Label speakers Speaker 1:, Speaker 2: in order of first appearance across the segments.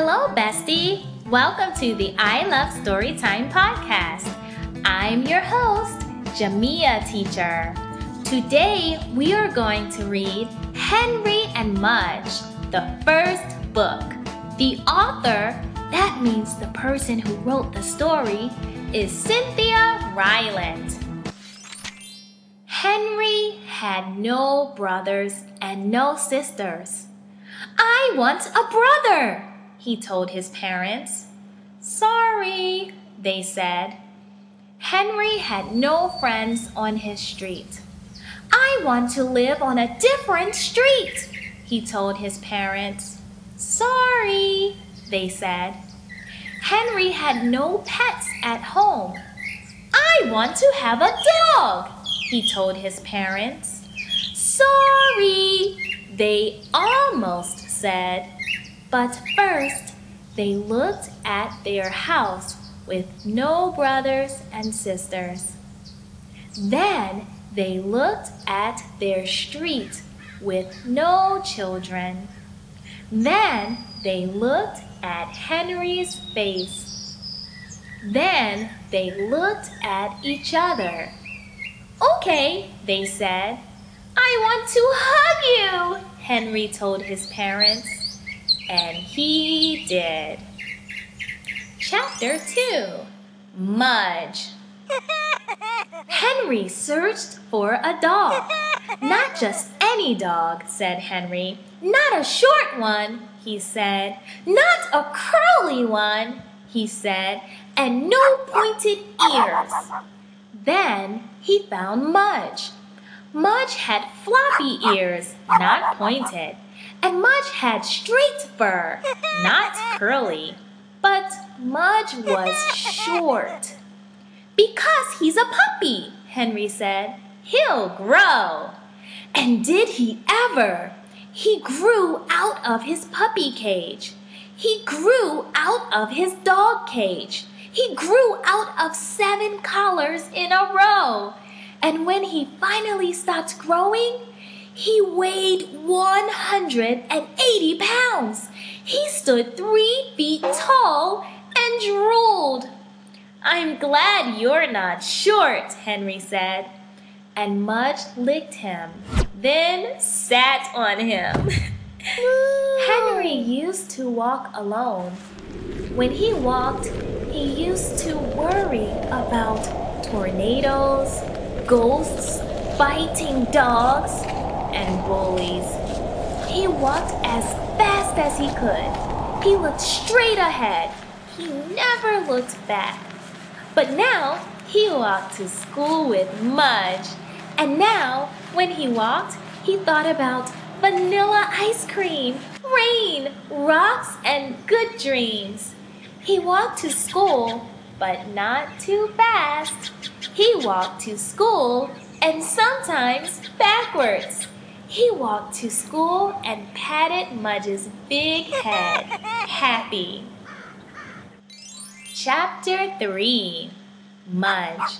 Speaker 1: Hello, bestie. Welcome to the I Love Storytime podcast. I'm your host, Jamia Teacher. Today we are going to read Henry and Mudge, the first book. The author, that means the person who wrote the story, is Cynthia Rylant. Henry had no brothers and no sisters. I want a brother, he told his parents. Sorry, they said. Henry had no friends on his street. I want to live on a different street, he told his parents. Sorry, they said. Henry had no pets at home. I want to have a dog, he told his parents. Sorry, they almost said. But first, they looked at their house with no brothers and sisters. Then they looked at their street with no children. Then they looked at Henry's face. Then they looked at each other. Okay, they said. I want to hug you, Henry told his parents. And he did. Chapter 2 Mudge Henry searched for a dog. Not just any dog, said Henry. Not a short one, he said. Not a curly one, he said. And no pointed ears. Then he found Mudge. Mudge had floppy ears, not pointed. And Mudge had straight fur, not curly. But Mudge was short. Because he's a puppy, Henry said. He'll grow. And did he ever? He grew out of his puppy cage. He grew out of his dog cage. He grew out of seven collars in a row. And when he finally stopped growing, he weighed 180 pounds. He stood three feet tall and drooled. I'm glad you're not short, Henry said. And Mudge licked him, then sat on him. Henry used to walk alone. When he walked, he used to worry about tornadoes, ghosts, biting dogs, and bullies. He walked as fast as he could. He looked straight ahead. He never looked back. But now he walked to school with Mudge. And now, when he walked, he thought about vanilla ice cream, rain, rocks, and good dreams. He walked to school, but not too fast. He walked to school and sometimes backwards. He walked to school and patted Mudge's big head, happy. Chapter 3 Mudge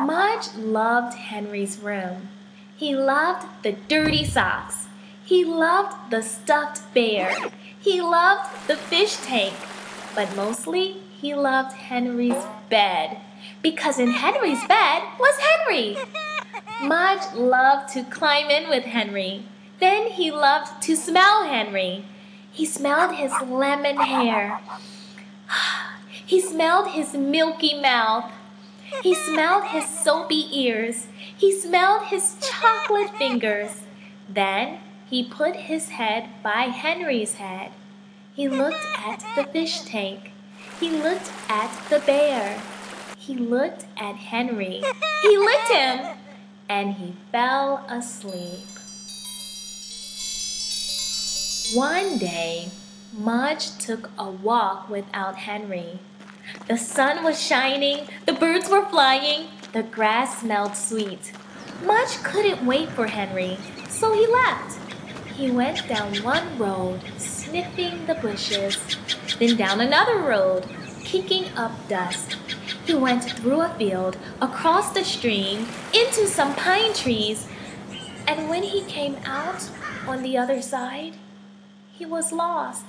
Speaker 1: Mudge loved Henry's room. He loved the dirty socks. He loved the stuffed bear. He loved the fish tank. But mostly, he loved Henry's bed. Because in Henry's bed was Henry. Mudge loved to climb in with Henry. Then he loved to smell Henry. He smelled his lemon hair. He smelled his milky mouth. He smelled his soapy ears. He smelled his chocolate fingers. Then he put his head by Henry's head. He looked at the fish tank. He looked at the bear. He looked at Henry. He licked him. And he fell asleep. One day, Mudge took a walk without Henry. The sun was shining, the birds were flying, the grass smelled sweet. Mudge couldn't wait for Henry, so he left. He went down one road, sniffing the bushes, then down another road, kicking up dust. He went through a field, across the stream, into some pine trees, and when he came out on the other side, he was lost.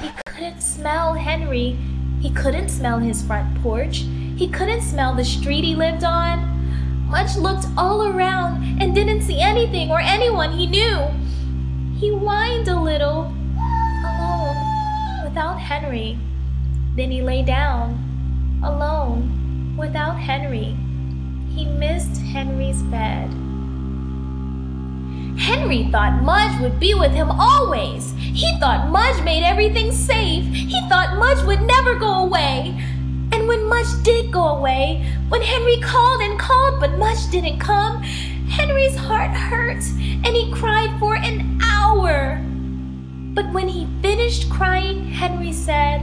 Speaker 1: He couldn't smell Henry. He couldn't smell his front porch. He couldn't smell the street he lived on. Mudge looked all around and didn't see anything or anyone he knew. He whined a little, alone, without Henry. Then he lay down, alone, without Henry. He missed Henry's bed. Henry thought Mudge would be with him always. He thought Mudge made everything safe. He thought Mudge would never go away. And when Mudge did go away, when Henry called and called but Mudge didn't come, Henry's heart hurt and he cried for an hour. But when he finished crying, Henry said,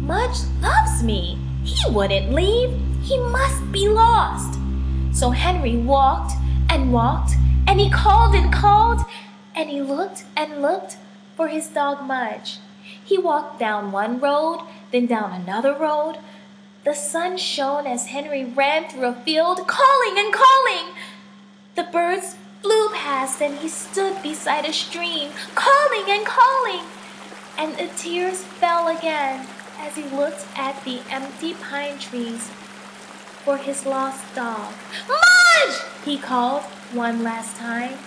Speaker 1: Mudge loves me. He wouldn't leave. He must be lost. So Henry walked and walked and he called and called, and he looked and looked for his dog Mudge. He walked down one road, then down another road. The sun shone as Henry ran through a field, calling and calling. The birds flew past, and he stood beside a stream, calling and calling. And the tears fell again as he looked at the empty pine trees for his lost dog. Mudge! he called one last time.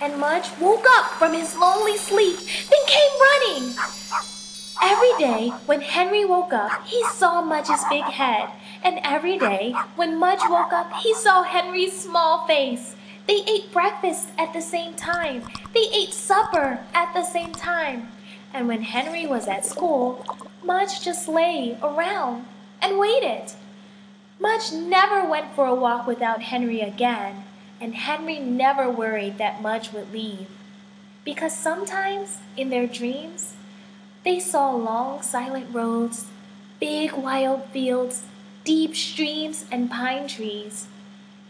Speaker 1: And Mudge woke up from his lonely sleep, then came running. Every day when Henry woke up, he saw Mudge's big head. And every day when Mudge woke up, he saw Henry's small face. They ate breakfast at the same time. They ate supper at the same time. And when Henry was at school, Mudge just lay around and waited. Mudge never went for a walk without Henry again and Henry never worried that Mudge would leave, because sometimes in their dreams they saw long silent roads, big wild fields, deep streams, and pine trees.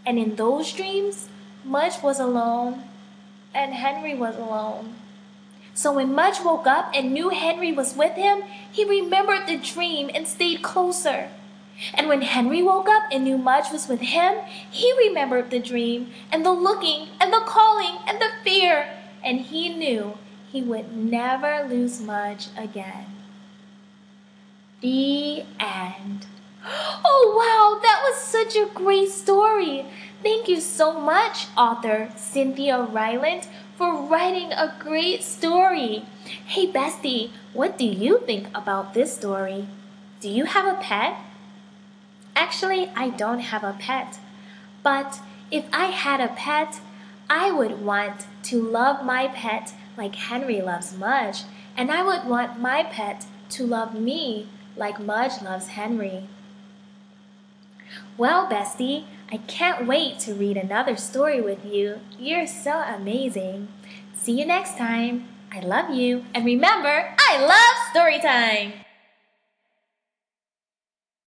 Speaker 1: And in those dreams, Mudge was alone and Henry was alone. So when Mudge woke up and knew Henry was with him, he remembered the dream and stayed closer. And when Henry woke up and knew Mudge was with him, he remembered the dream and the looking and the calling and the fear, and he knew he would never lose Mudge again. The end. Oh, wow, that was such a great story. Thank you so much, author Cynthia Rylant, for writing a great story. Hey, Bestie, what do you think about this story? Do you have a pet? Actually, I don't have a pet. But if I had a pet, I would want to love my pet like Henry loves Mudge, and I would want my pet to love me like Mudge loves Henry. Well, Bestie, I can't wait to read another story with you. You're so amazing. See you next time. I love you. And remember, I love story time.